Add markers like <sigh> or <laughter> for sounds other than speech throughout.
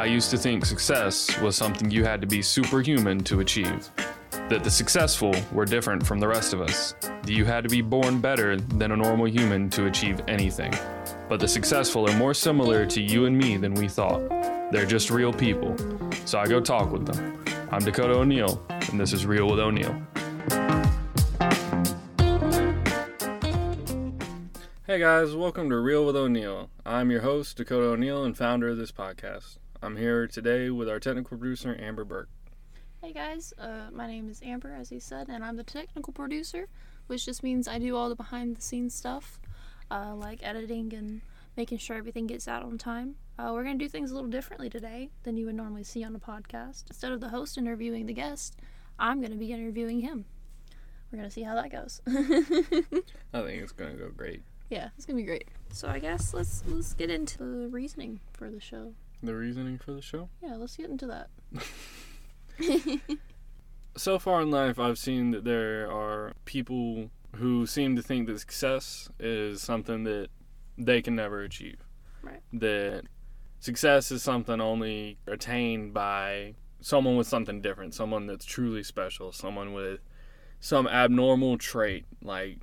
I used to think success was something you had to be superhuman to achieve. That the successful were different from the rest of us. That you had to be born better than a normal human to achieve anything. But the successful are more similar to you and me than we thought. They're just real people. So I go talk with them. I'm Dakota O'Neill, and this is Real with O'Neill. Hey guys, welcome to Real with O'Neill. I'm your host, Dakota O'Neill, and founder of this podcast. I'm here today with our technical producer, Amber Burke. Hey guys, uh, my name is Amber, as he said, and I'm the technical producer, which just means I do all the behind the scenes stuff, uh, like editing and making sure everything gets out on time. Uh, we're going to do things a little differently today than you would normally see on a podcast. Instead of the host interviewing the guest, I'm going to be interviewing him. We're going to see how that goes. <laughs> I think it's going to go great. Yeah, it's going to be great. So I guess let's let's get into the reasoning for the show. The reasoning for the show? Yeah, let's get into that. <laughs> so far in life, I've seen that there are people who seem to think that success is something that they can never achieve. Right. That success is something only attained by someone with something different, someone that's truly special, someone with some abnormal trait like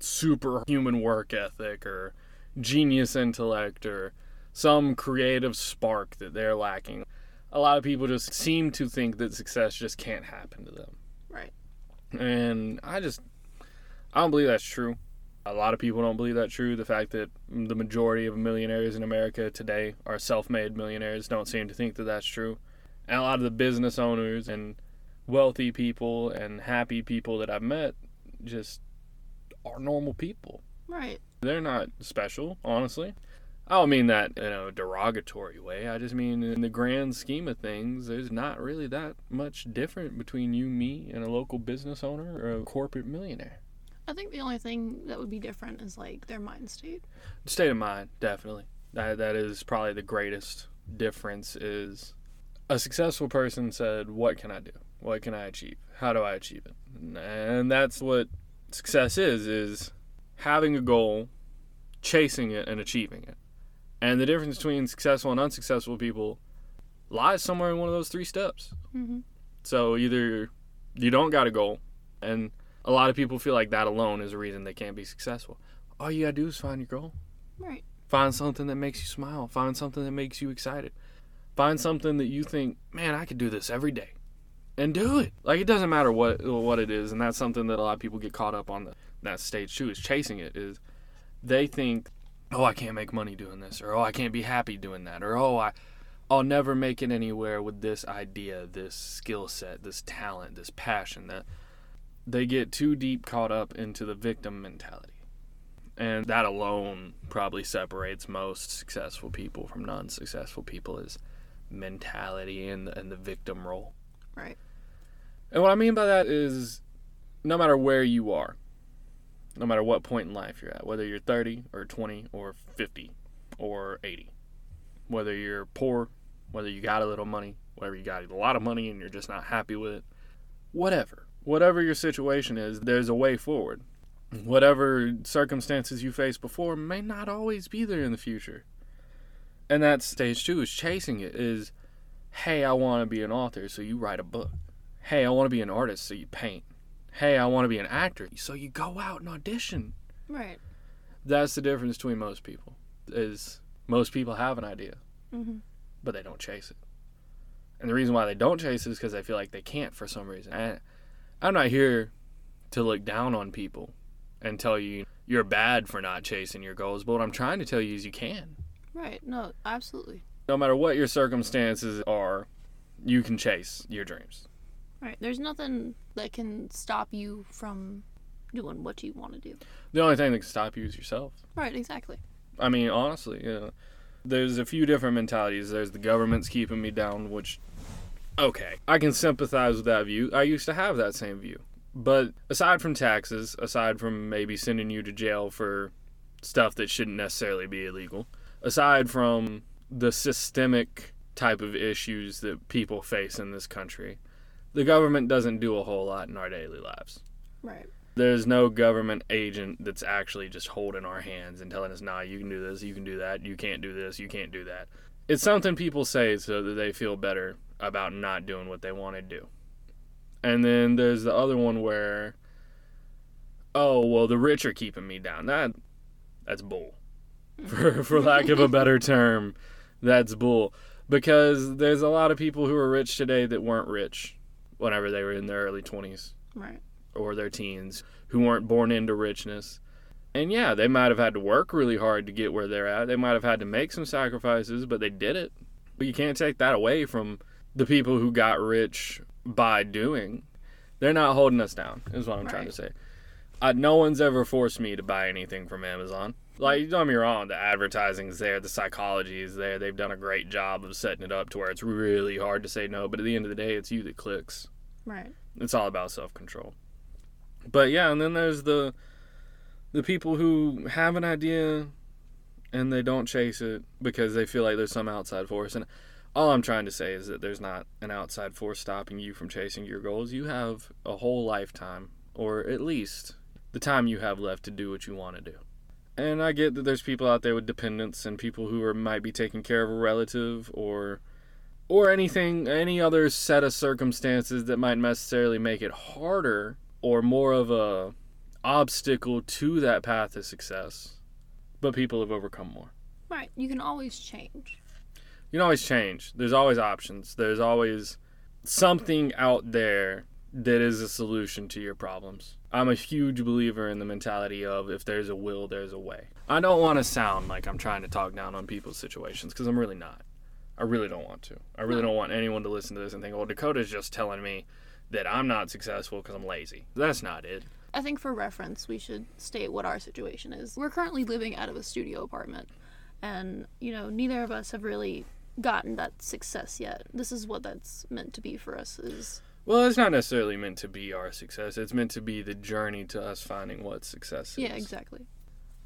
superhuman work ethic or genius intellect or some creative spark that they're lacking. A lot of people just seem to think that success just can't happen to them. Right. And I just I don't believe that's true. A lot of people don't believe that's true. The fact that the majority of millionaires in America today are self-made millionaires don't seem to think that that's true. And a lot of the business owners and wealthy people and happy people that I've met just are normal people. Right. They're not special, honestly. I don't mean that in a derogatory way. I just mean in the grand scheme of things, there's not really that much different between you, me, and a local business owner or a corporate millionaire. I think the only thing that would be different is like their mind state. State of mind, definitely. That that is probably the greatest difference is a successful person said, "What can I do? What can I achieve? How do I achieve it?" And that's what success is is having a goal, chasing it and achieving it. And the difference between successful and unsuccessful people lies somewhere in one of those three steps. Mm-hmm. So either you don't got a goal, and a lot of people feel like that alone is a reason they can't be successful. All you gotta do is find your goal. Right. Find something that makes you smile. Find something that makes you excited. Find something that you think, man, I could do this every day, and do it. Like it doesn't matter what what it is, and that's something that a lot of people get caught up on the, that stage too. Is chasing it. Is they think oh, I can't make money doing this, or oh, I can't be happy doing that, or oh, I, I'll never make it anywhere with this idea, this skill set, this talent, this passion. That they get too deep caught up into the victim mentality, and that alone probably separates most successful people from non-successful people is mentality and and the victim role. Right. And what I mean by that is, no matter where you are, no matter what point in life you're at, whether you're 30 or 20 or 50 or 80, whether you're poor, whether you got a little money, whether you got a lot of money and you're just not happy with it, whatever, whatever your situation is, there's a way forward. Whatever circumstances you faced before may not always be there in the future. And that's stage two is chasing it is, hey, I want to be an author, so you write a book. Hey, I want to be an artist, so you paint hey, I want to be an actor. So you go out and audition. Right. That's the difference between most people. Is most people have an idea, mm-hmm. but they don't chase it. And the reason why they don't chase it is because they feel like they can't for some reason. And I'm not here to look down on people and tell you you're bad for not chasing your goals, but what I'm trying to tell you is you can. Right. No, absolutely. No matter what your circumstances are, you can chase your dreams. Right. There's nothing that can stop you from doing what you want to do. The only thing that can stop you is yourself. Right, exactly. I mean, honestly, you know, there's a few different mentalities. There's the government's keeping me down, which, okay, I can sympathize with that view. I used to have that same view. But aside from taxes, aside from maybe sending you to jail for stuff that shouldn't necessarily be illegal, aside from the systemic type of issues that people face in this country, the government doesn't do a whole lot in our daily lives. Right. There's no government agent that's actually just holding our hands and telling us, nah, you can do this, you can do that, you can't do this, you can't do that. it's something people say so that they feel better about not doing what they want to do. And then there's the other one where, oh well, the rich are keeping me down. That that's bull, <laughs> for for lack of a better <laughs> term, that's bull. Because there's a lot of people who are rich today that weren't rich whenever they were in their early 20s Right. or their teens who weren't born into richness. And yeah, they might have had to work really hard to get where they're at. They might have had to make some sacrifices, but they did it. But you can't take that away from the people who got rich by doing. They're not holding us down, is what I'm trying to say. Uh, no one's ever forced me to buy anything from Amazon. Like, you don't get me wrong, the advertising's there, the psychology is there. They've done a great job of setting it up to where it's really hard to say no, but at the end of the day, it's you that clicks. Right. It's all about self control. But yeah, and then there's the the people who have an idea and they don't chase it because they feel like there's some outside force. And all I'm trying to say is that there's not an outside force stopping you from chasing your goals. You have a whole lifetime, or at least the time you have left to do what you want to do. And I get that there's people out there with dependents and people who are might be taking care of a relative or or anything any other set of circumstances that might necessarily make it harder or more of a obstacle to that path of success. But people have overcome more. Right. You can always change. You can always change. There's always options. There's always something out there that is a solution to your problems. I'm a huge believer in the mentality of if there's a will, there's a way. I don't want to sound like I'm trying to talk down on people's situations because I'm really not. I really don't want to. I really don't want anyone to listen to this and think, well, Dakota's just telling me that I'm not successful because I'm lazy. That's not it. I think for reference, we should state what our situation is. We're currently living out of a studio apartment, and, you know, neither of us have really gotten that success yet. This is what that's meant to be for us is Well, it's not necessarily meant to be our success. It's meant to be the journey to us finding what success is. yeah, exactly.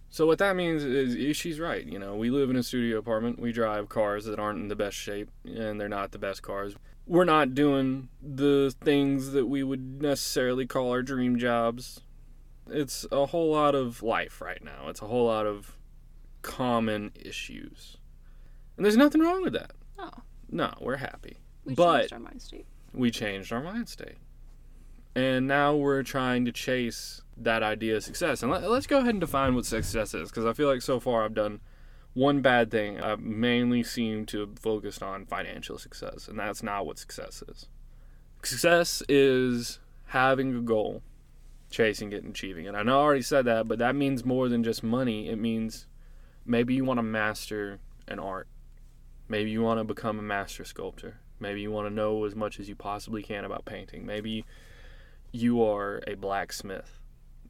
So what that means is, is she's right. You know, we live in a studio apartment. We drive cars that aren't in the best shape, and they're not the best cars. We're not doing the things that we would necessarily call our dream jobs. It's a whole lot of life right now. It's a whole lot of common issues, and there's nothing wrong with that. Oh, No, we're happy. we But- changed our mind state. We changed our mind state. And now we're trying to chase that idea of success. And let, let's go ahead and define what success is, because I feel like so far I've done one bad thing. I've mainly seemed to have focused on financial success, and that's not what success is. Success is having a goal, chasing it, and achieving it. I know I already said that, but that means more than just money. It means maybe you want to master an art. Maybe you want to become a master sculptor. Maybe you want to know as much as you possibly can about painting. Maybe you are a blacksmith.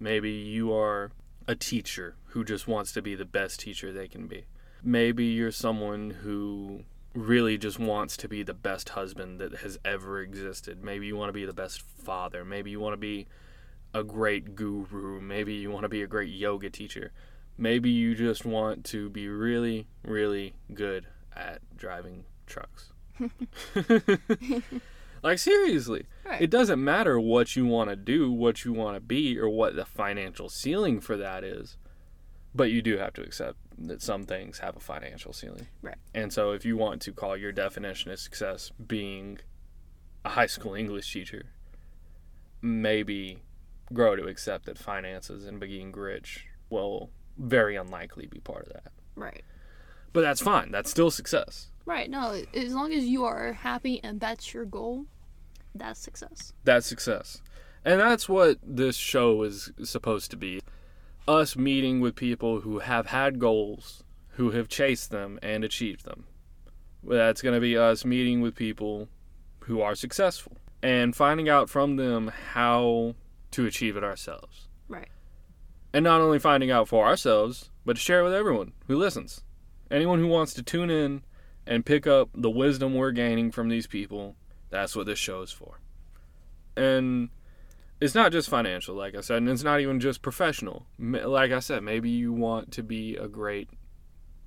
Maybe you are a teacher who just wants to be the best teacher they can be. Maybe you're someone who really just wants to be the best husband that has ever existed. Maybe you want to be the best father. Maybe you want to be a great guru. Maybe you want to be a great yoga teacher. Maybe you just want to be really, really good at driving trucks. <laughs> like, seriously. Right. It doesn't matter what you want to do, what you want to be, or what the financial ceiling for that is. But you do have to accept that some things have a financial ceiling. Right. And so if you want to call your definition of success being a high school English teacher, maybe grow to accept that finances and being rich will very unlikely be part of that. right. But that's fine. That's still success. Right. No, as long as you are happy and that's your goal, that's success. That's success. And that's what this show is supposed to be. Us meeting with people who have had goals, who have chased them and achieved them. That's going to be us meeting with people who are successful and finding out from them how to achieve it ourselves. Right. And not only finding out for ourselves, but to share it with everyone who listens. Anyone who wants to tune in and pick up the wisdom we're gaining from these people, that's what this show is for. And it's not just financial, like I said, and it's not even just professional. Like I said, maybe you want to be a great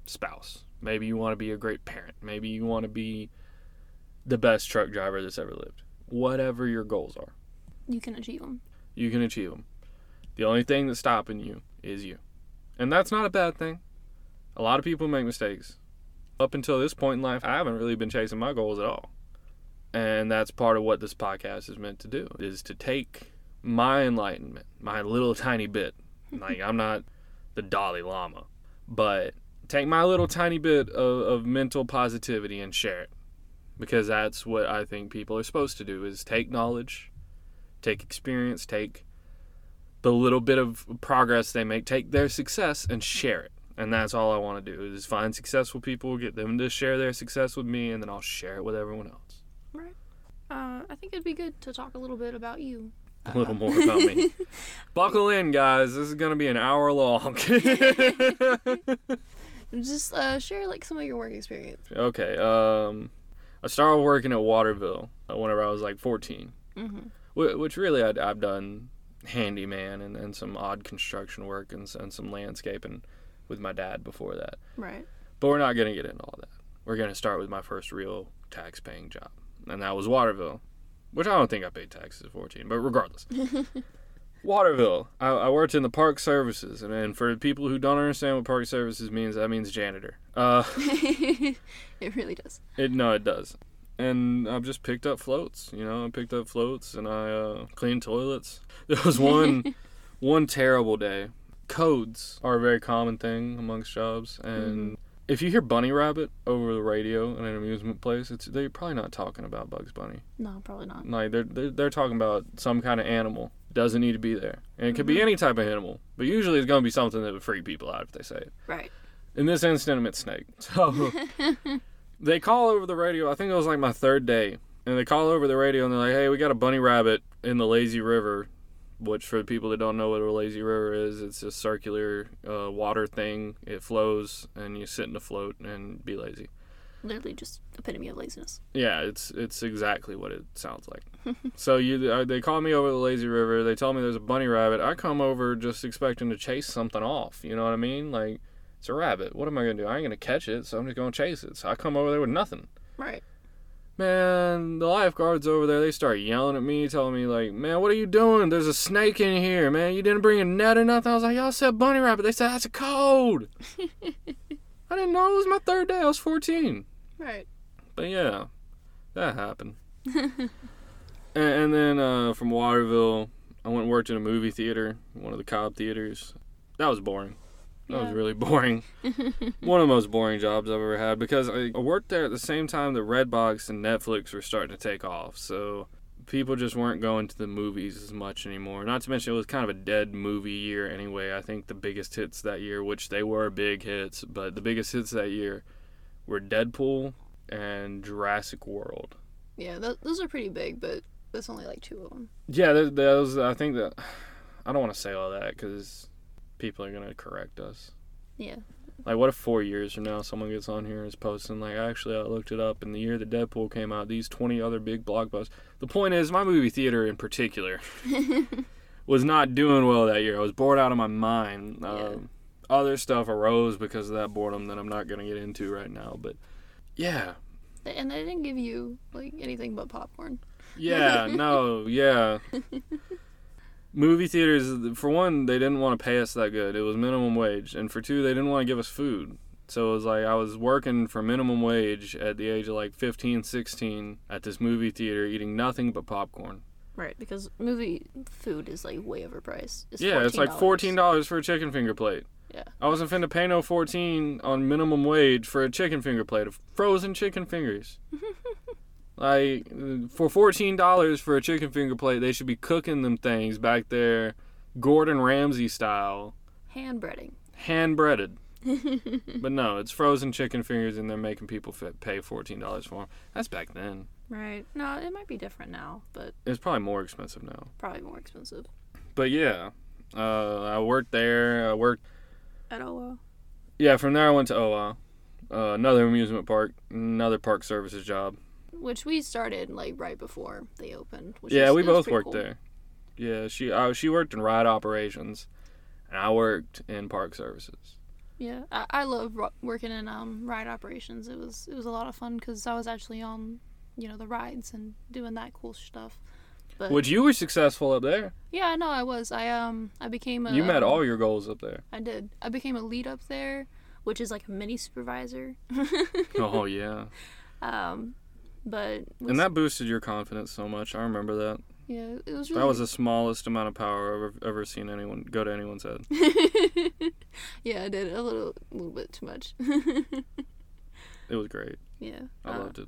spouse. Maybe you want to be a great parent. Maybe you want to be the best truck driver that's ever lived. Whatever your goals are, You can achieve them. you can achieve them. The only thing that's stopping you is you. And that's not a bad thing. A lot of people make mistakes. Up until this point in life, I haven't really been chasing my goals at all. And that's part of what this podcast is meant to do is to take my enlightenment, my little <laughs> tiny bit. Like I'm not the Dalai Lama, but take my little tiny bit of, of mental positivity and share it. Because that's what I think people are supposed to do is take knowledge, take experience, take the little bit of progress they make, take their success and share it. And that's all I want to do is find successful people, get them to share their success with me, and then I'll share it with everyone else. Right. Uh, I think it'd be good to talk a little bit about you. A little more about me. <laughs> Buckle in, guys. This is going to be an hour long. <laughs> Just uh, share like some of your work experience. okay. Um, I started working at Waterville uh, whenever I was like 14, Mm-hmm. which really I'd, I've done handyman and, and some odd construction work and, and some landscaping with my dad before that. Right. But we're not going to get into all that. We're going to start with my first real tax paying job, and that was Waterville, which I don't think I paid taxes at 14, but regardless. <laughs> Waterville, I, I worked in the park services, and, and for people who don't understand what park services means, that means janitor. Uh, <laughs> it really does. it no, it does. And I've just picked up floats, you know. I picked up floats and I uh, cleaned toilets. <laughs> There was one one terrible day. Codes are a very common thing amongst jobs, and mm-hmm. if you hear bunny rabbit over the radio in an amusement place, it's they're probably not talking about Bugs Bunny. No, probably not. Like they're they're, they're talking about some kind of animal doesn't need to be there, and it could be mm-hmm. any type of animal, but usually it's gonna be something that would freak people out if they say it. Right. In this instant, it's snake. <laughs> So <laughs> they call over the radio. I think it was like my third day, and they call over the radio and they're like, "Hey, we got a bunny rabbit in the lazy river." Which, for the people that don't know what a lazy river is, it's a circular uh, water thing. It flows, and you sit in a float and be lazy. Literally just epitome of laziness. Yeah, it's it's exactly what it sounds like. <laughs> so you uh, they call me over the lazy river. They tell me there's a bunny rabbit. I come over just expecting to chase something off. You know what I mean? Like it's a rabbit. What am I gonna do? I ain't gonna catch it, so I'm just gonna chase it. So I come over there with nothing. Right. Man, the lifeguards over there, they start yelling at me, telling me like, "Man, what are you doing? There's a snake in here, man. You didn't bring a net or nothing." I was like, "Y'all said bunny rabbit." They said that's a code. <laughs> I didn't know it was my third day. I was 14. Right. But yeah, that happened. <laughs> and, and then uh, from Waterville, I went and worked in a movie theater, one of the Cobb theaters. That was boring. That was really <laughs> boring. one of the most boring jobs I've ever had because I worked there at the same time that Redbox and Netflix were starting to take off. So people just weren't going to the movies as much anymore. Not to mention it was kind of a dead movie year anyway. I think the biggest hits that year, which they were big hits, but the biggest hits that year were Deadpool and Jurassic World. Yeah, th- those are pretty big, but there's only like two of them. Yeah, those. I think that <sighs> I don't want to say all that because people are gonna correct us. Yeah. Like, what if four years from now someone gets on here and is posting like, actually, I looked it up, and the year that Deadpool came out, these twenty other big blockbusters. The point is, my movie theater in particular <laughs> was not doing well that year. I was bored out of my mind. Yeah. Um, other stuff arose because of that boredom that I'm not gonna get into right now, but yeah, And they didn't give you like anything but popcorn. Yeah, no, yeah. <laughs> Movie theaters, for one, they didn't want to pay us that good. It was minimum wage. And for two, they didn't want to give us food. So it was like I was working for minimum wage at the age of like 15, 16 at this movie theater eating nothing but popcorn. Right, because movie food is like way overpriced. It's yeah, it's like $14. $14 for a chicken finger plate. Yeah. I wasn't finna pay no 14 on minimum wage for a chicken finger plate of frozen chicken fingers. <laughs> like for $14 for a chicken finger plate, they should be cooking them things back there Gordon Ramsay style, Hand breading. hand breaded. <laughs> but no, it's frozen chicken fingers and they're making people fit, pay $14 for them. That's back then. Right. No, it might be different now, but It's probably more expensive now. probably more expensive. But yeah, uh, I worked there. I worked At OO. Yeah, from there I went to OWA, uh, another amusement park, another park services job. Which we started like right before they opened. Which yeah, was- we both worked cool. there. Yeah, she uh, she worked in ride operations, and I worked in park services. Yeah, I, I love ro- working in um ride operations. It was it was a lot of fun because I was actually on, you know, the rides and doing that cool stuff. But Which you were successful up there. yeah, no, I was. I um I became a You met um, all your goals up there. I did. I became a lead up there, which is like a mini supervisor. <laughs> oh yeah. um, but And that boosted your confidence so much. I remember that. yeah, it was really That was the smallest amount of power I've ever, ever seen anyone go to anyone's head. <laughs> yeah, I did a little, a little bit too much. <laughs> It was great. yeah, I uh, loved it.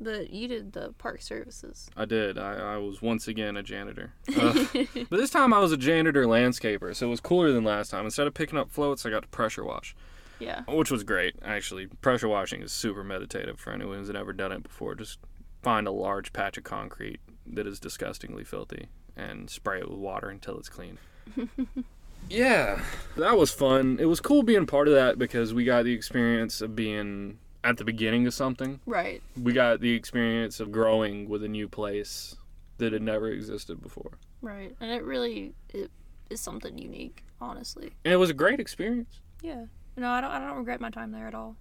But you did the park services. I did. I, I was once again a janitor. <laughs> Uh, but this time I was a janitor landscaper, so it was cooler than last time. Instead of picking up floats, I got to pressure wash, yeah, which was great, actually. Pressure washing is super meditative for anyone who's never done it before. Just find a large patch of concrete that is disgustingly filthy and spray it with water until it's clean. <laughs> yeah, that was fun. It was cool being part of that because we got the experience of being at the beginning of something. right. We got the experience of growing with a new place that had never existed before. Right, and it really it is something unique, honestly. And it was a great experience. Yeah. No, I don't. I don't regret my time there at all.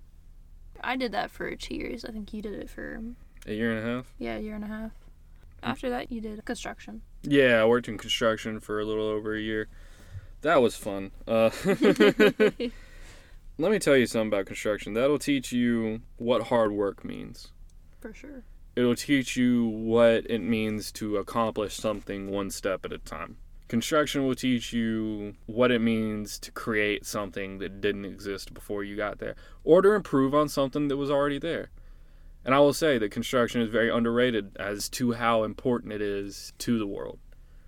I did that for two years. I think you did it for A year and a half. yeah, a year and a half. After that, you did construction. Yeah, I worked in construction for a little over a year. That was fun. Uh, <laughs> <laughs> let me tell you something about construction. That'll teach you what hard work means. For sure. It'll teach you what it means to accomplish something one step at a time. Construction will teach you what it means to create something that didn't exist before you got there, or to improve on something that was already there. And I will say that construction is very underrated as to how important it is to the world.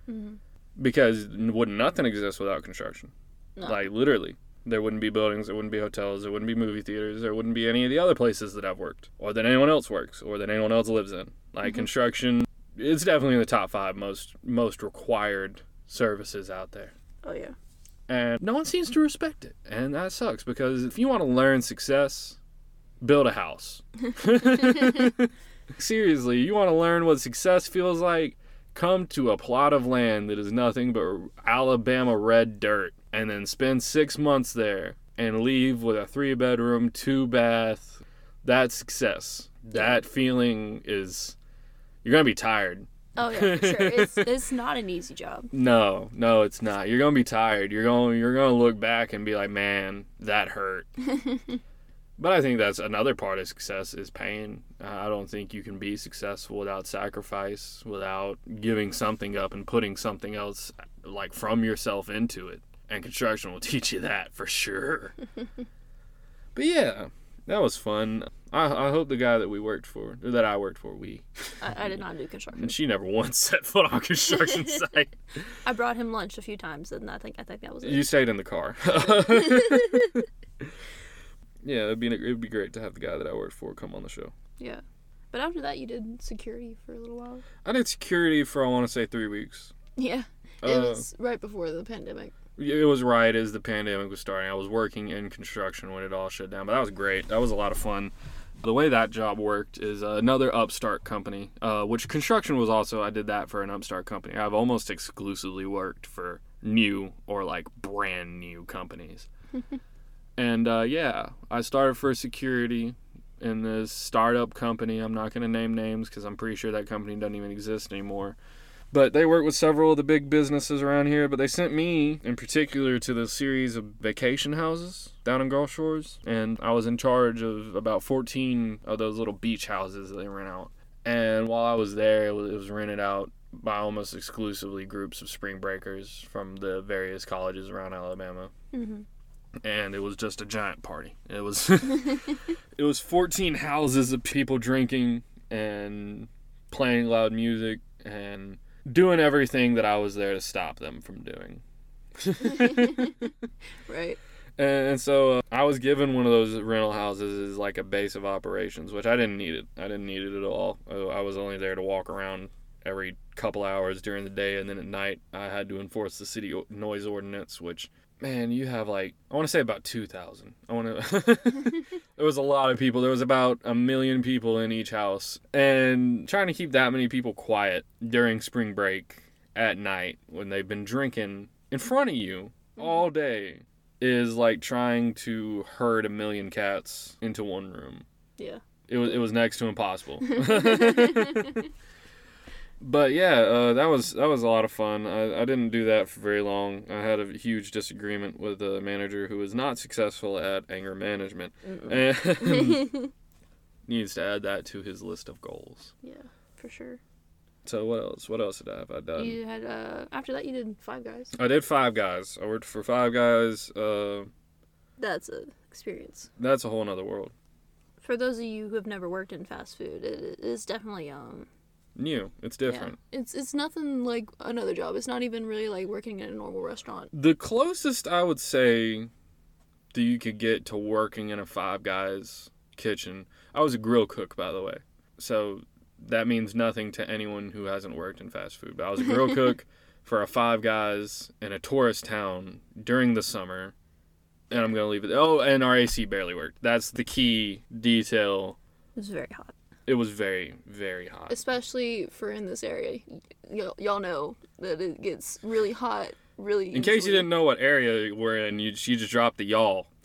Mhm. Because would nothing exist without construction? No. Like literally, there wouldn't be buildings, there wouldn't be hotels, there wouldn't be movie theaters, there wouldn't be any of the other places that I've worked, or that anyone else works, or that anyone else lives in. Like Mhm. construction, it's definitely in the top five most most required services out there. Oh yeah. And no one seems to respect it. And that sucks because if you want to learn success, build a house. <laughs> Seriously, you want to learn what success feels like? Come to a plot of land that is nothing but Alabama red dirt and then spend six months there and leave with a three bedroom, two bath. That's success. That feeling is. You're going to be tired. Oh yeah, sure. It's <laughs> it's not an easy job. No, no, it's not. You're gonna be tired. You're going. You're gonna look back and be like, "Man, that hurt." <laughs> but I think that's another part of success is pain. Uh, I don't think you can be successful without sacrifice, without giving something up and putting something else, like from yourself, into it. And construction will <laughs> teach you that for sure. but yeah, that was fun. I, I hope the guy that we worked for, or that I worked for, we, I, I did <laughs> not do construction. and she never once <laughs> set foot on a construction <laughs> site. I brought him lunch a few times, and I think I think that was it. You stayed in the car. yeah, it'd be it'd be great to have the guy that I worked for come on the show. Yeah. But after that, you did security for a little while. I did security for I want to say three weeks. Yeah. It Uh, was right before the pandemic. It was right as the pandemic was starting. I was working in construction when it all shut down, but that was great. That was a lot of fun. The way that job worked is uh, another upstart company, uh, which construction was also. I did that for an upstart company. I've almost exclusively worked for new or like brand new companies. <laughs> and uh, yeah, I started for security in this startup company. I'm not going to name names because I'm pretty sure that company doesn't even exist anymore. But they work with several of the big businesses around here. But they sent me, in particular, to the series of vacation houses down in Gulf Shores. And I was in charge of about 14 of those little beach houses that they rent out. And while I was there, it was, it was rented out by almost exclusively groups of spring breakers from the various colleges around Alabama hmm and it was just a giant party. It was <laughs> <laughs> it was 14 houses of people drinking and playing loud music and doing everything that I was there to stop them from doing. <laughs> Right. And so uh, I was given one of those rental houses as like a base of operations, which I didn't need it. I didn't need it at all. I was only there to walk around every couple hours during the day, and then at night I had to enforce the city o- noise ordinance, which man, you have like I want to say about two thousand. I want to. <laughs> there was a lot of people. There was about a million people in each house, and trying to keep that many people quiet during spring break at night when they've been drinking in front of you mm-hmm. all day is like trying to herd a million cats into one room. Yeah. It was it was next to impossible. <laughs> <laughs> but yeah, uh, that was that was a lot of fun. I, I didn't do that for very long. I had a huge disagreement with a manager who was not successful at anger management, <laughs> and <laughs> needs to add that to his list of goals. yeah, for sure. So what else? What else did I have I done? You had uh after that you did Five Guys. I did Five Guys. I worked for Five Guys. Uh, That's a experience. that's a whole nother world. For those of you who have never worked in fast food, it is definitely um New. It's yeah. different. It's it's nothing like another job. It's not even really like working in a normal restaurant. The closest I would say that you could get to working in a Five Guys kitchen. I was a grill cook, by the way. So that means nothing to anyone who hasn't worked in fast food. But I was a grill cook <laughs> for a Five Guys in a tourist town during the summer. And I'm going to leave it. Oh, and our AC barely worked. That's the key detail. It was very hot, It was very, very hot. especially for in this area. Y- y'all know that it gets really hot. Really. In case you didn't know what area we're in, you, you just dropped the y'all. <laughs>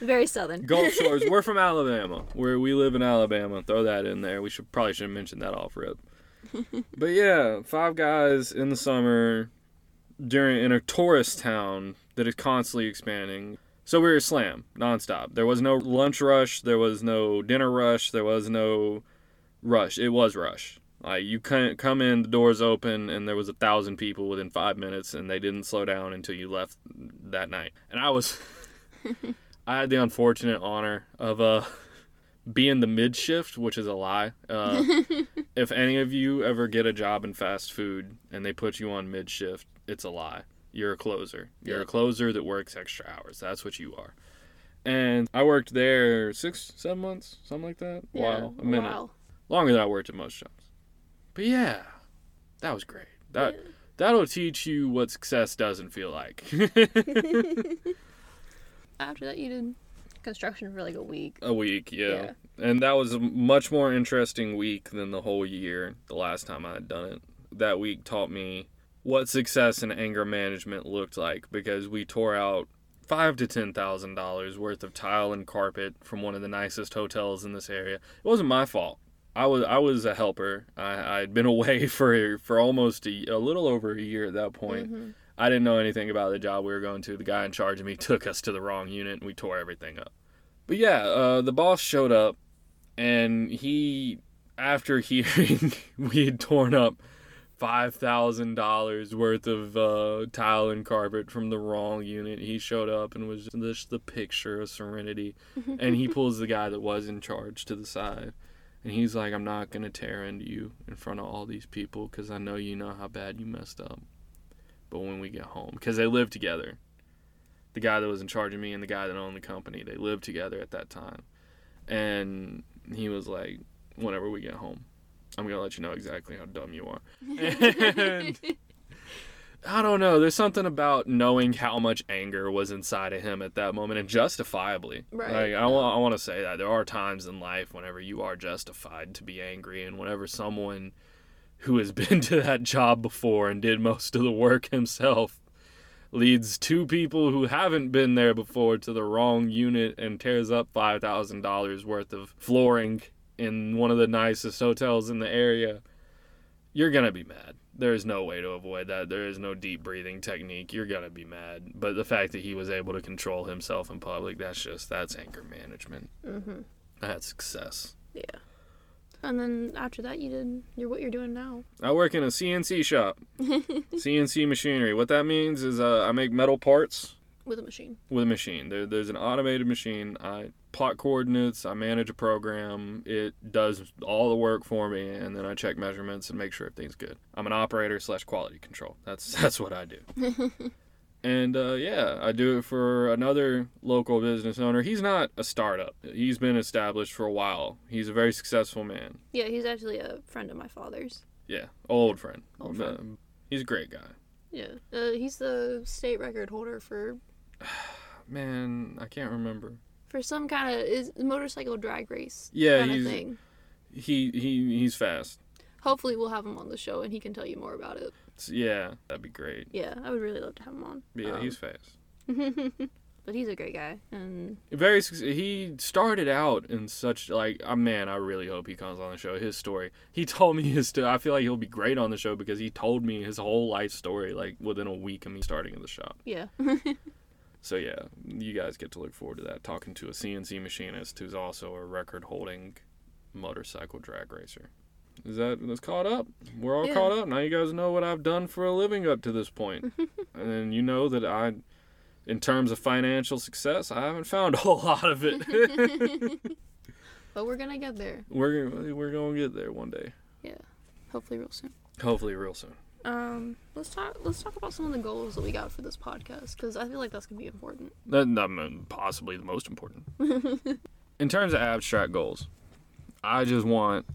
Very southern. Gulf <laughs> Shores. We're from Alabama. Where we live in Alabama. Throw that in there. We should probably should have mentioned that off rip. <laughs> but yeah, five guys in the summer during in a tourist town that is constantly expanding. So we were slam nonstop. There was no lunch rush. There was no dinner rush. There was no rush. It was rush. Like you couldn't come in, the doors open, and there was a thousand people within five minutes, and they didn't slow down until you left that night. And I was, <laughs> I had the unfortunate honor of uh being the mid shift, which is a lie. Uh, <laughs> if any of you ever get a job in fast food and they put you on mid shift, it's a lie. You're a closer. You're Yeah. a closer that works extra hours. That's what you are. And I worked there six, seven months, something like that. wow, a minute Wow. longer than I worked at most jobs. But yeah, that was great. That that'll teach you what success doesn't feel like. <laughs> After that, you did construction for like a week. a week, yeah. And that was a much more interesting week than the whole year the last time I had done it. That week taught me what success in anger management looked like because we tore out five to ten thousand dollars worth of tile and carpet from one of the nicest hotels in this area. It wasn't my fault. I was I was a helper. I I'd been <laughs> away for for almost a, a little over a year at that point. Mhm. I didn't know anything about the job we were going to. The guy in charge of me <laughs> took us to the wrong unit and we tore everything up. But yeah, uh, the boss showed up and he, after <laughs> hearing we had torn up $5,000 worth of uh, tile and carpet from the wrong unit, he showed up and was just the picture of serenity. <laughs> and he pulls the guy that was in charge to the side. And he's like, I'm not going to tear into you in front of all these people because I know you know how bad you messed up. But when we get home because they lived together. The guy that was in charge of me and the guy that owned the company they lived together at that time. And he was like whenever we get home i'm gonna let you know exactly how dumb you are and <laughs> i don't know there's something about knowing how much anger was inside of him at that moment and justifiably Right. like i, wa- I want to say that there are times in life whenever you are justified to be angry and whenever someone who has <laughs> been to that job before and did most of the work himself leads two people who haven't been there before to the wrong unit and tears up $5,000 worth of flooring in one of the nicest hotels in the area, you're going to be mad. There's no way to avoid that. There is no deep breathing technique. You're going to be mad. But the fact that he was able to control himself in public, that's just, that's anger management. hmm That's success. Yeah. And then after that, you did you're what you're doing now. I work in a CNC shop. <laughs> CNC machinery. What that means is uh, I make metal parts with a machine. with a machine. There, there's an automated machine. I plot coordinates. I manage a program. It does all the work for me, and then I check measurements and make sure everything's good. I'm an operator slash quality control. That's <laughs> that's what I do. <laughs> and uh, yeah, I do it for another local business owner. He's not a startup. He's been established for a while. He's a very successful man. Yeah, he's actually a friend of my father's. Yeah, old friend. Old friend. Um, he's a great guy. Yeah, uh, he's the state record holder for <sighs> Man, I can't remember. For some kind of is motorcycle drag race. Yeah, kind of thing. he he he's fast. Hopefully, we'll have him on the show and he can tell you more about it. Yeah, that'd be great. Yeah, I would really love to have him on. Yeah, Um, he's fast. <laughs> but he's a great guy, and very he started out in such like uh, man i really hope he comes on the show his story he <laughs> told me his story i feel like he'll be great on the show because he told me his whole life story like within a week of me starting in the shop yeah, <laughs> so yeah you guys get to look forward to that talking to a cnc machinist who's also a record holding motorcycle drag racer is that that's caught up we're all Yeah. caught up now you guys know what i've done for a living up to this point <laughs> and you know that i in terms of financial success i haven't found a whole <laughs> lot of it <laughs> but we're gonna get there. We're we're gonna get there one day. Yeah, hopefully, real soon. Hopefully, real soon. Um, let's talk. Let's talk about some of the goals that we got for this podcast because I feel like that's gonna be important. That, that possibly the most important. <laughs> In terms of abstract goals, I just want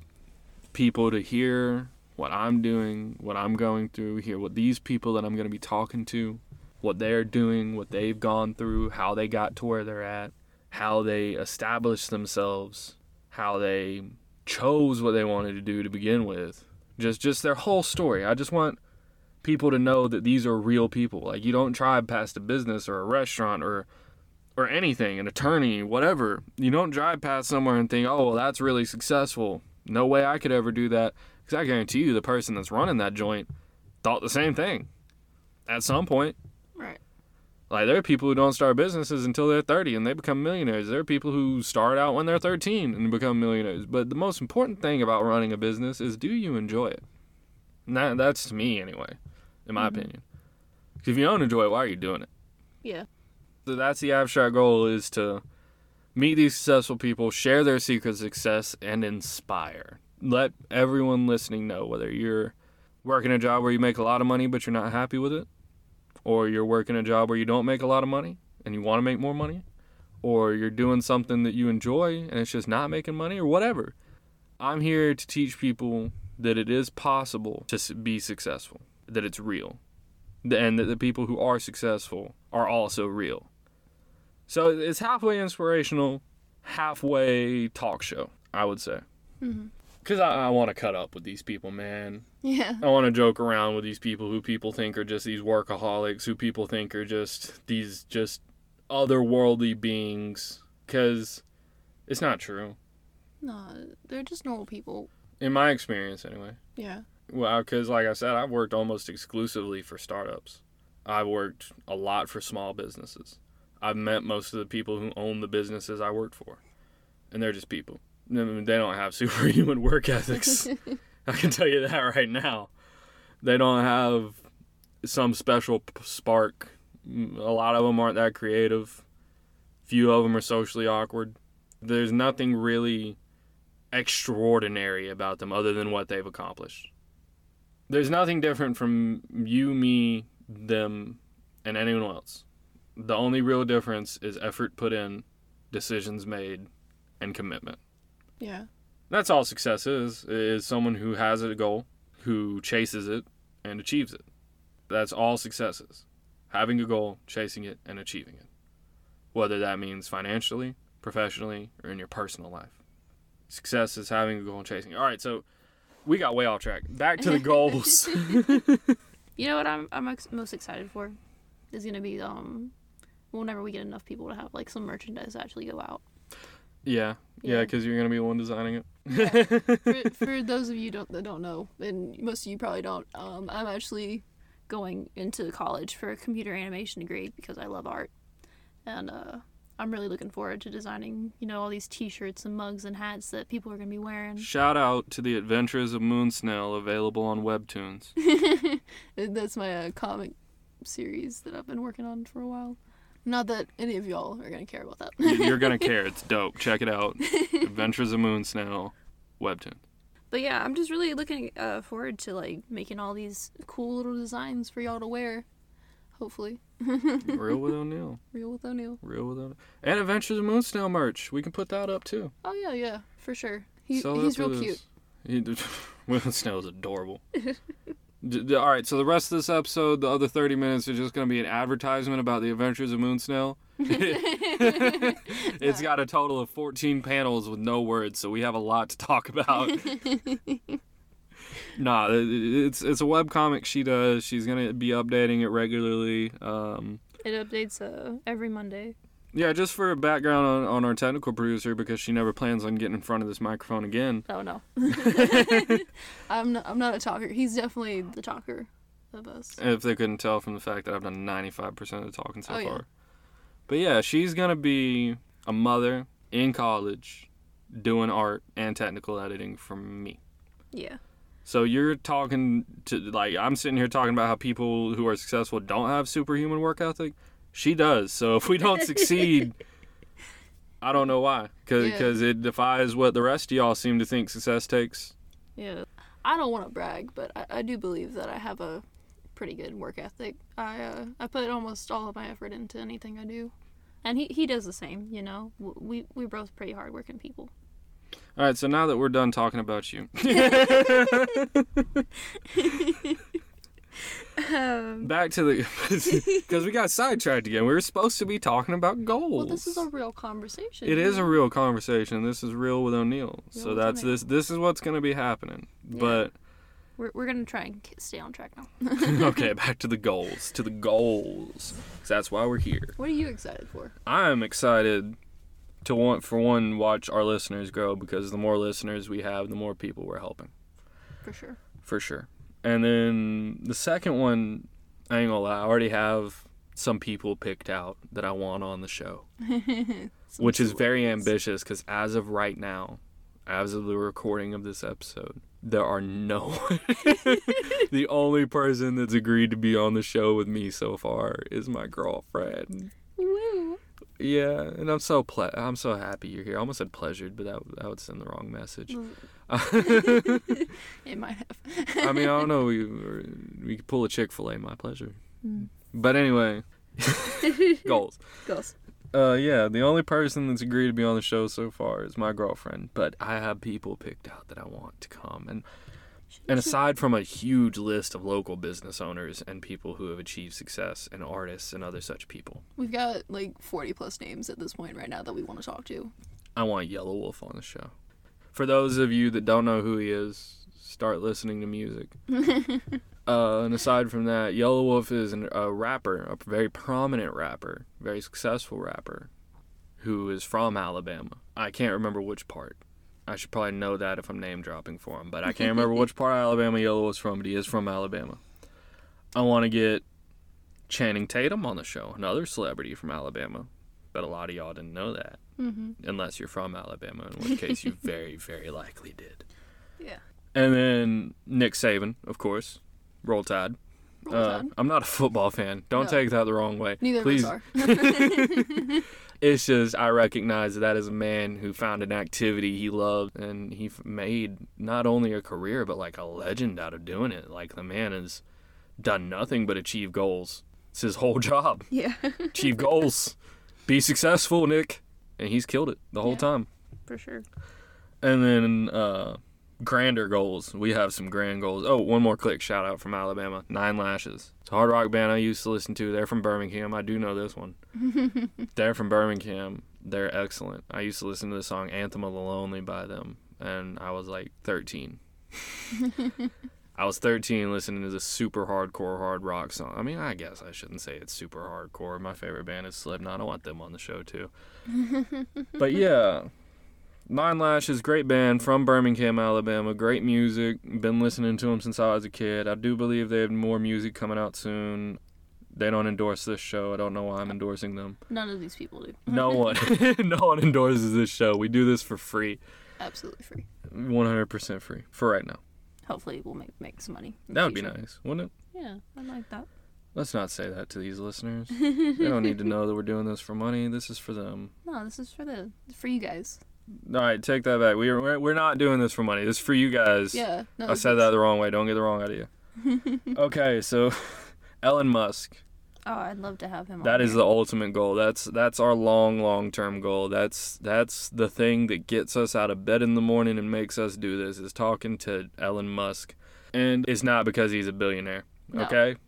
people to hear what I'm doing, what I'm going through, hear what these people that I'm going to be talking to, what they're doing, what they've gone through, how they got to where they're at, how they established themselves, how they chose what they wanted to do to begin with. Just just their whole story. I just want people to know that these are real people. Like you don't drive past a business or a restaurant or or anything, an attorney, whatever. You don't drive past somewhere and think, "Oh, well, that's really successful." No way I could ever do that. Because I guarantee you, the person that's running that joint thought the same thing at some point. Like there are people who don't start businesses until they're 30 and they become millionaires. There are people who start out when they're 13 and become millionaires. But the most important thing about running a business is do you enjoy it? And that, that's to me anyway, in my Mhm. opinion. if you don't enjoy it, why are you doing it? Yeah. So that's the abstract goal is to meet these successful people, share their secret success, and inspire. Let everyone listening know whether you're working a job where you make a lot of money but you're not happy with it, or you're working a job where you don't make a lot of money and you want to make more money, or you're doing something that you enjoy and it's just not making money, or whatever. I'm here to teach people that it is possible to be successful, that it's real, and that the people who are successful are also real. So it's halfway inspirational, halfway talk show, I would say. hmm Because I, I want to cut up with these people, man. Yeah. I want to joke around with these people who people think are just these workaholics, who people think are just these just otherworldly beings. Because it's not true. No, they're just normal people. In my experience, anyway. Yeah. Well, because like I said, I've worked almost exclusively for startups. I've worked a lot for small businesses. I've met most of the people who own the businesses I worked for, and they're just people. They don't have <laughs> superhuman work ethics. I can tell you that right now. They don't have some special spark. A lot of them aren't that creative. Few of them are socially awkward. There's nothing really extraordinary about them other than what they've accomplished. There's nothing different from you, me, them, and anyone else. The only real difference is effort put in, decisions made, and commitment. Yeah. That's all success is, is someone who has a goal, who chases it, and achieves it. That's all success is. Having a goal, chasing it, and achieving it. Whether that means financially, professionally, or in your personal life. Success is having a goal and chasing it. All right, so we got way off track. Back to the goals. <laughs> You know what I'm I'm ex- most excited for is gonna be um whenever we get enough people to have like some merchandise actually go out. Yeah, yeah, Yeah. because you're going to be the one designing it. for, <laughs> for those of you don't that don't know, and most of you probably don't, um, I'm actually going into college for a computer animation degree because I love art, and uh, I'm really looking forward to designing, you know, all these T-shirts and mugs and hats that people are gonna be wearing. Shout out to the Adventures of Moon Snail available on Webtoons. <laughs> That's my uh, comic series that I've been working on for a while. Not that any of y'all are gonna care about that. You- You're gonna <laughs> care. It's dope. Check it out. Adventures of Moon Snail, Webtoon. But yeah, I'm just really looking uh, forward to like making all these cool little designs for y'all to wear. Hopefully, <laughs> Real with O'Neill. real with O'Neill. Real with O'Neill. And Adventures of Moon Snail merch. We can put that up too. Oh yeah, yeah, for sure. He, he's real cute. this. He, <laughs> Moon Snail is adorable. D- d- all right, so the rest of this episode, the other 30 minutes, are just going to be an advertisement about the Adventures of Moon Snail. <laughs> it's got a total of 14 panels with no words, so we have a lot to talk about. <laughs> nah, it's it's a web comic she does. She's gonna be updating it regularly. Um, It updates uh, every Monday. Yeah, just for a background on, on our technical producer, because she never plans on getting in front of this microphone again. Oh no. <laughs> <laughs> I'm not, I'm not a talker. He's definitely the talker of us. If they couldn't tell from the fact that I've done 95% of the talking so Oh, yeah. far. But yeah, she's going to be a mother in college doing art and technical editing for me. Yeah. So you're talking to like I'm sitting here talking about how people who are successful don't have superhuman work ethic. She does. So if we don't succeed, <laughs> I don't know why. Because Yeah. it defies what the rest of y'all seem to think success takes. Yeah. I don't want to brag, but I, I do believe that I have a pretty good work ethic. I uh, I put almost all of my effort into anything I do, and he, he does the same. You know, we we're both pretty hardworking people. All right, so now that we're done talking about you, <laughs> <laughs> Um, back to the <laughs> because we got sidetracked again. We were supposed to be talking about goals. well, this is a real conversation. It is a real conversation. This is real with O'Neill. so with that's this. This is what's going to be happening. But We're, we're gonna try and stay on track now. <laughs> okay, <laughs> back to the goals. To the goals. that's why we're here. what are you excited for? I'm excited to want for one watch our listeners grow because the more listeners we have, the more people we're helping For sure. for sure. And then the second one, I ain't gonna lie, I already have some people picked out that I want on the show, <laughs> which is very ambitious because as of right now, as of the recording of this episode, there are no. <laughs> <laughs> the only person that's agreed to be on the show with me so far is my girlfriend. Yeah, and I'm so ple- I'm so happy you're here. I almost said pleasured, but that that would send the wrong message. <laughs> It might have. I mean, I don't know. We <laughs> we could pull a Chick Fil A, my pleasure. Mm. But anyway, <laughs> goals. Goals. Uh, yeah, the only person that's agreed to be on the show so far is my girlfriend. But I have people picked out that I want to come, and and aside from a huge list of local business owners and people who have achieved success, and artists and other such people, We've got like 40 plus names at this point right now that we want to talk to. I want Yelawolf on the show. For those of you that don't know who he is, start listening to music. <laughs> uh, and aside from that, Yelawolf is an, a rapper, a very prominent rapper, very successful rapper, who is from Alabama. I can't remember which part. I should probably know that if I'm name dropping for him, but I can't <laughs> remember which part of Alabama Yellow was from, but he is from Alabama. I want to get Channing Tatum on the show, another celebrity from Alabama. But a lot of y'all didn't know that Mm-hmm. unless you're from Alabama, in which case you very, <laughs> very likely did. Yeah. And then Nick Saban, of course. Roll Tide. Uh. I'm not a football fan. Don't No. take that the wrong way. Neither Please. of us are. <laughs> <laughs> It's just I recognize that is a man who found an activity he loved, and he made not only a career but like a legend out of doing it. Like the man has done nothing but achieve goals. It's his whole <laughs> job. yeah. Achieve goals. Be successful, Nick. And he's killed it the whole Yeah. time. For sure. And then uh, grander goals. We have some grand goals. Oh, one more quick shout out from Alabama. Nine Lashes. It's a hard rock band I used to listen to. They're from Birmingham. I do know this one. <laughs> They're from Birmingham. They're excellent. I used to listen to the song Anthem of the Lonely by them, and I was like 13. <laughs> I was 13 listening to this super hardcore hard rock song. I mean, I guess I shouldn't say it's super hardcore. My favorite band is Slipknot. I want them on the show too. <laughs> but yeah, Nine Lashes, great band from Birmingham, Alabama. Great music. Been listening to them since I was a kid. I do believe they have more music coming out soon. They don't endorse this show. I don't know why I'm endorsing them. None of these people do. No <laughs> one, <laughs> no one endorses this show. We do this for free, Absolutely free. 100% free for right now. Hopefully, we'll make make some money. That would be nice, wouldn't it? Yeah, I like that. Let's not say that to these listeners. <laughs> they don't need to know that we're doing this for money. This is for them. No, this is for the for you guys. All right, take that back. We are we're, we're not doing this for money. This is for you guys. Yeah. No, I said that the wrong way. Don't get the wrong idea. <laughs> okay, so <laughs> Elon Musk. Oh, I'd love to have him. That is the ultimate goal. That's that's our long, long term goal. That's that's the thing that gets us out of bed in the morning and makes us do this is talking to Elon Musk. And it's not because he's a billionaire. No. Okay? <laughs>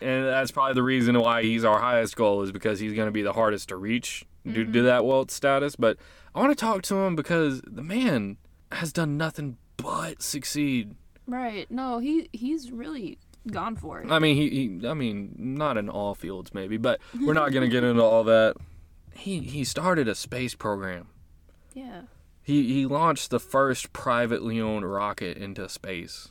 and that's probably the reason why he's our highest goal is because he's going to be the hardest to reach due to mm-hmm. that wealth status. But I want to talk to him because the man has done nothing but succeed. Right. No, he he's really gone for it. I mean, he, he I mean, not in all fields maybe, but we're not gonna get into all that. He he started a space program. yeah. He he launched the first privately owned rocket into space.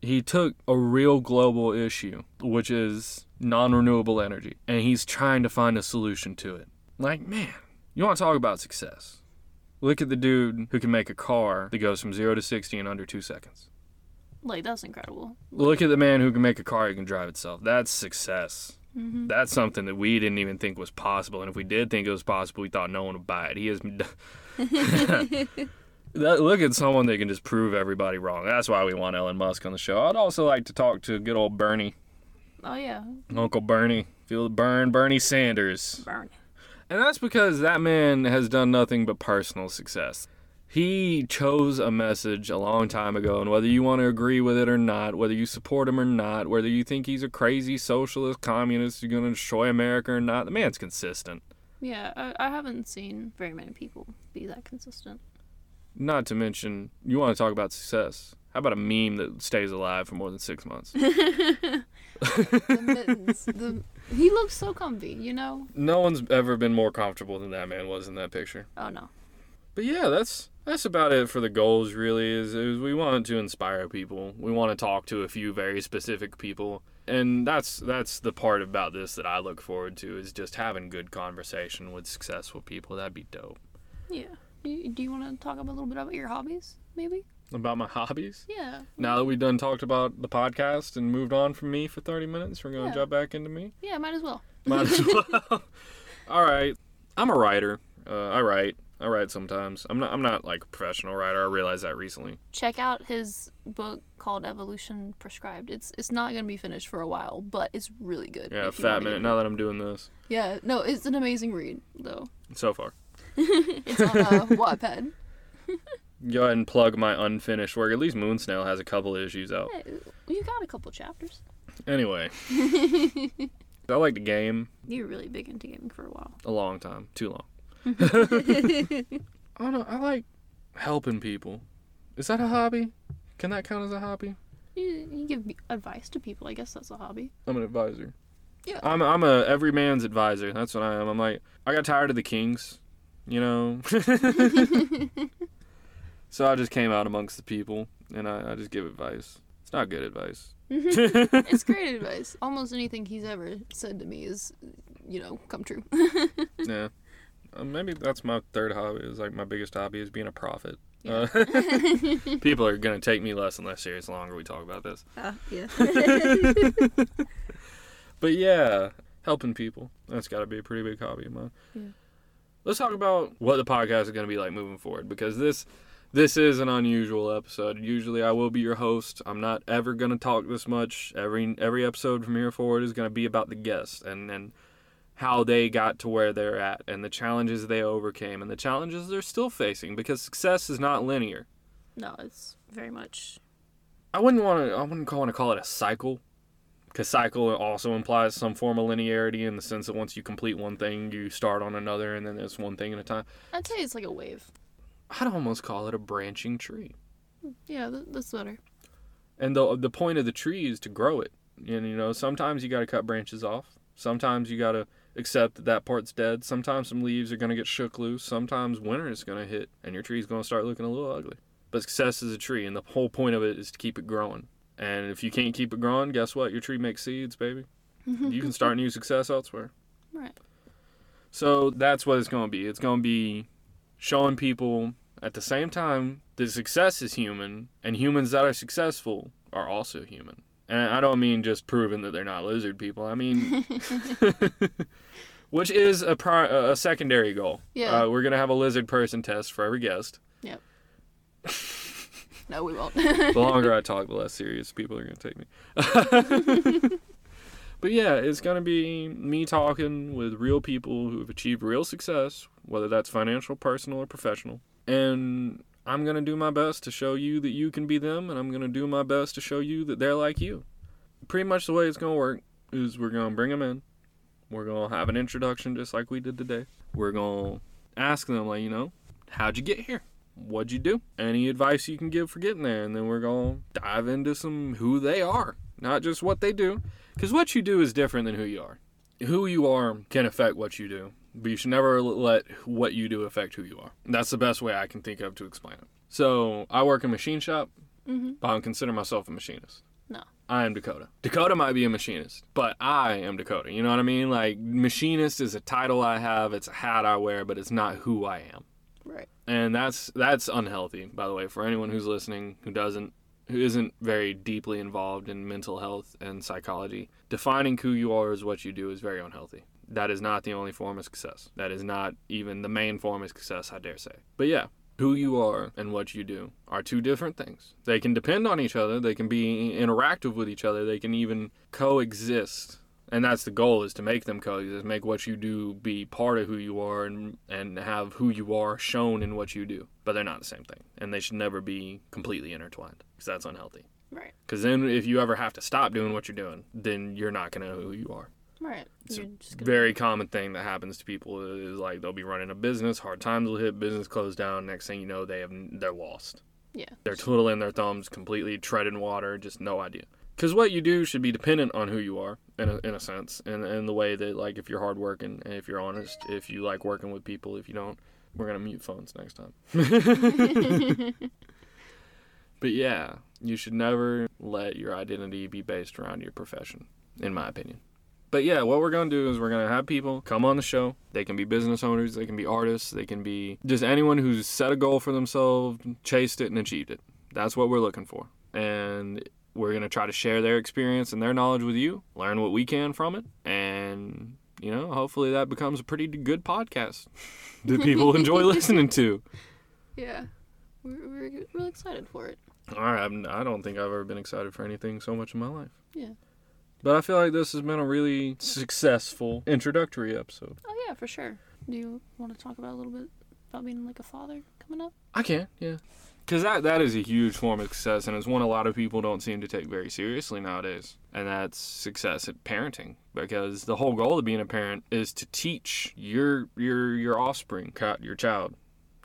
He took a real global issue, which is non-renewable energy, and he's trying to find a solution to it. Like, man, you want to talk about success? Look at the dude who can make a car that goes from 0 to 60 in under 2 seconds. Like that's incredible. Look at the man who can make a car that can drive itself. That's success. hmm That's something that we didn't even think was possible, and if we did think it was possible, we thought no one would buy it. He is. <laughs> <laughs> That, look at someone that can just prove everybody wrong. That's why we want Elon Musk on the show. I'd also like to talk to good old Bernie, Oh yeah. Uncle Bernie. Feel the burn, Bernie Sanders. Burn. And that's because that man has done nothing but personal success. He chose a message a long time ago, and whether you want to agree with it or not, whether you support him or not, whether you think he's a crazy socialist, communist, who's going to destroy America or not, the man's consistent. Yeah, I, I haven't seen very many people be that consistent. Not to mention, you want to talk about success. How about a meme that stays alive for more than six months? <laughs> <laughs> the mittens. The, he looks so comfy, you know? no one's ever been more comfortable than that man was in that picture. Oh no. But yeah, that's that's about it for the goals. Really, is, is we want to inspire people. We want to talk to a few very specific people, and that's that's the part about this that I look forward to is just having good conversation with successful people. That'd be dope. Yeah. You, do you want to talk a little bit about your hobbies, maybe? About my hobbies. Yeah. Now that we've done talked about the podcast and moved on from me for thirty minutes, we're gonna Yeah. jump back into me. Yeah, might as well. <laughs> Might as well. <laughs> All right. I'm a writer. Uh, I write. I write sometimes. I'm not. I'm not like a professional writer. I realized that recently. Check out his book called Evolution Prescribed. It's it's not gonna be finished for a while, but it's really good. Yeah, fat minute. Now that I'm doing this. Yeah, no, it's an amazing read though. so far. <laughs> It's on uh, Wattpad. Go ahead and plug my unfinished work. At least Moonsnail has a couple issues out. Hey, you got a couple chapters. Anyway, <laughs> I like the game You were really big into gaming for a while. a long time. Too long. <laughs> I don't know. I like helping people. Is that a hobby? Can that count as a hobby? You, you give advice to people. I guess that's a hobby. I'm an advisor. Yeah. I'm I'm a every man's advisor. That's what I am. I'm like I got tired of the kings, you know. <laughs> so I just came out amongst the people and I, I just give advice. It's not good advice. <laughs> it's great advice. Almost anything he's ever said to me is, you know, come true. <laughs> Yeah. Uh, maybe that's my third hobby. Is like my biggest hobby is being a prophet. Yeah. Uh, <laughs> people are gonna take me less and less serious the longer we talk about this. Ah, yeah. But yeah, helping people. That's got to be a pretty big hobby of mine. Yeah. Let's talk about what the podcast is going to be like moving forward because this this is an unusual episode. Usually I will be your host. I'm not ever going to talk this much. Every every episode from here forward is going to be about the guest and and how they got to where they're at and the challenges they overcame and the challenges they're still facing because success is not linear. no, it's very much. I wouldn't want to. I wouldn't want to call it a cycle, because cycle also implies some form of linearity in the sense that once you complete one thing, you start on another, and then it's one thing at a time. I'd say it's like a wave. I'd almost call it a branching tree. Yeah, th- that's better. And the the point of the tree is to grow it. And you know, sometimes you got to cut branches off. Sometimes you got to accept that that part's dead. Sometimes some leaves are going to get shook loose. Sometimes winter is going to hit, and your tree's going to start looking a little ugly. But success is a tree, and the whole point of it is to keep it growing. And if you can't keep it growing, guess what? Your tree makes seeds, baby. <laughs> you can start new success elsewhere. Right. So that's what it's going to be. It's going to be showing people at the same time that success is human, and humans that are successful are also human. And I don't mean just proving that they're not lizard people. I mean, <laughs> <laughs> which is a pri- a secondary goal. Yeah. Uh, we're gonna have a lizard person test for every guest. Yep. <laughs> no, we won't. The longer I talk, the less serious people are gonna take me. But yeah, it's gonna be me talking with real people who have achieved real success, whether that's financial, personal, or professional. And I'm gonna do my best to show you that you can be them, and I'm gonna do my best to show you that they're like you. Pretty much the way it's gonna work is we're gonna bring them in. We're gonna have an introduction just like we did today. We're gonna ask them like, you know, how'd you get here? What'd you do? Any advice you can give for getting there? And then we're gonna dive into some who they are. Not just what they do, because what you do is different than who you are. Who you are can affect what you do, but you should never let what you do affect who you are. That's the best way I can think of to explain it. So I work in a machine shop, Mm-hmm. but I don't consider myself a machinist. No. I am Dakota. Dakota might be a machinist, but I am Dakota. You know what I mean? Like, machinist is a title I have, it's a hat I wear, but it's not who I am. Right. And that's that's unhealthy, by the way, for anyone who's listening who doesn't who isn't very deeply involved in mental health and psychology. Defining who you are as what you do is very unhealthy. That is not the only form of success. That is not even the main form of success, I dare say. But yeah, who you are and what you do are two different things. They can depend on each other, they can be interactive with each other, they can even coexist. And that's the goal is to make them coexist, make what you do be part of who you are and and have who you are shown in what you do. But they're not the same thing. And they should never be completely intertwined because that's unhealthy. Right. Because then if you ever have to stop doing what you're doing, then you're not going to know who you are. Right. It's a gonna- very common thing that happens to people is like they'll be running a business, hard times will hit, business close down. Next thing you know, they have they're lost. Yeah. They're twiddling their thumbs, completely treading water, just no idea. Because what you do should be dependent on who you are, in a, in a sense, and in the way that like if you're hardworking, and if you're honest, if you like working with people, if you don't, we're gonna mute phones next time. <laughs> <laughs> but yeah, you should never let your identity be based around your profession, in my opinion. But yeah, what we're gonna do is we're gonna have people come on the show. They can be business owners, they can be artists, they can be just anyone who's set a goal for themselves, chased it, and achieved it. That's what we're looking for. And we're gonna try to share their experience and their knowledge with you, learn what we can from it, and you know, hopefully that becomes a pretty good podcast <laughs> that people enjoy <laughs> listening to. yeah. We're, we're really excited for it. I'm, I don't think I've ever been excited for anything so much in my life. Yeah. But I feel like this has been a really successful introductory episode. Oh yeah, for sure. Do you want to talk about a little bit about being like a father coming up? I can, yeah. Because that, that is a huge form of success, and it's one a lot of people don't seem to take very seriously nowadays. And that's success at parenting. Because the whole goal of being a parent is to teach your your your offspring, your child,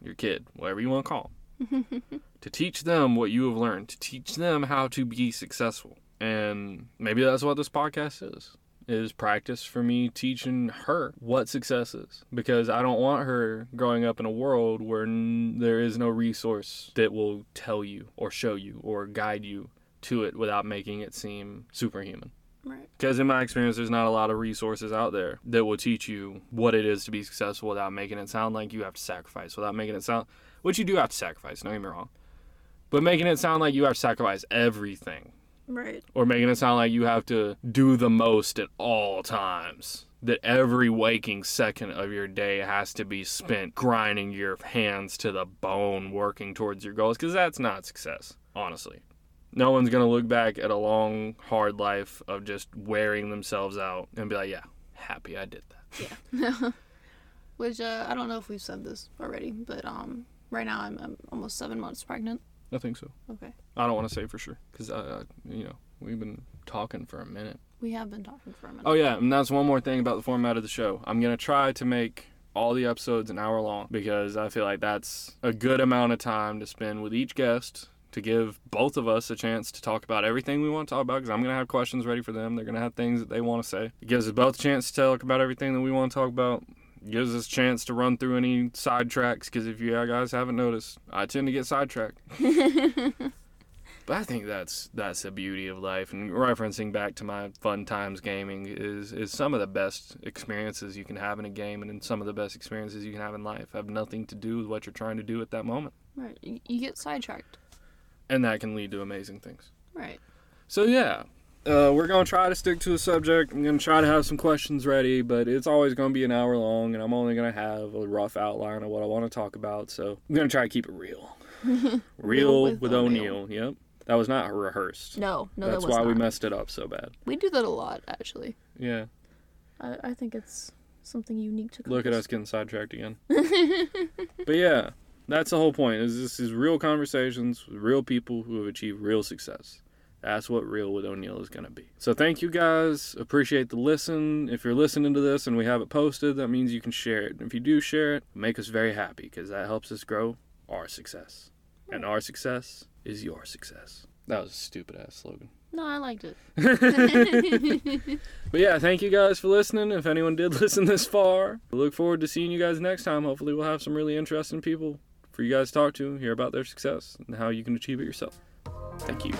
your kid, whatever you want to call them, <laughs> to teach them what you have learned, to teach them how to be successful. And maybe that's what this podcast is. Is practice for me teaching her what success is because I don't want her growing up in a world where n- there is no resource that will tell you or show you or guide you to it without making it seem superhuman. Right. Because in my experience, there's not a lot of resources out there that will teach you what it is to be successful without making it sound like you have to sacrifice, without making it sound, which you do have to sacrifice, don't get me wrong, but making it sound like you have to sacrifice everything Right. or making it sound like you have to do the most at all times. That every waking second of your day has to be spent grinding your hands to the bone working towards your goals, because that's not success, honestly. No one's going to look back at a long, hard life of just wearing themselves out and be like, yeah, happy I did that. Yeah. <laughs> Which uh, I don't know if we've said this already, but um, right now I'm, I'm almost seven months pregnant. I think so. Okay. I don't want to say for sure, because, uh, you know, we've been talking for a minute. We have been talking for a minute. Oh yeah, and that's one more thing about the format of the show. I'm gonna try to make all the episodes an hour long because I feel like that's a good amount of time to spend with each guest to give both of us a chance to talk about everything we want to talk about because I'm gonna have questions ready for them. They're gonna have things that they want to say. It gives us both a chance to talk about everything that we want to talk about. Gives us a chance to run through any sidetracks because if you guys haven't noticed, I tend to get sidetracked. <laughs> But I think that's that's the beauty of life. And referencing back to my fun times gaming is is some of the best experiences you can have in a game, and some of the best experiences you can have in life have nothing to do with what you're trying to do at that moment, Right. You get sidetracked. and that can lead to amazing things. Right. So yeah. Uh, we're gonna try to stick to the subject. I'm gonna try to have some questions ready, but it's always gonna be an hour long, and I'm only gonna have a rough outline of what I want to talk about. So I'm gonna try to keep it real, <laughs> real with with, O'Neill. Yep, that was not rehearsed. No, no, That's that was why we messed it up so bad. We do that a lot, actually. Yeah. I, I think it's something unique to. Look at us getting sidetracked again. <laughs> but yeah, that's the whole point. Is this is real conversations with real people who have achieved real success. That's what real with O'Neill is gonna be. So thank you guys. Appreciate the listen. If you're listening to this and we have it posted, that means you can share it. And If you do share it, make us very happy because that helps us grow our success. And our success is your success. That was a stupid ass slogan. No, I liked it. <laughs> But yeah, thank you guys for listening. If anyone did <laughs> listen this far, we look forward to seeing you guys next time. Hopefully, we'll have some really interesting people for you guys to talk to, hear about their success, and how you can achieve it yourself. Thank you.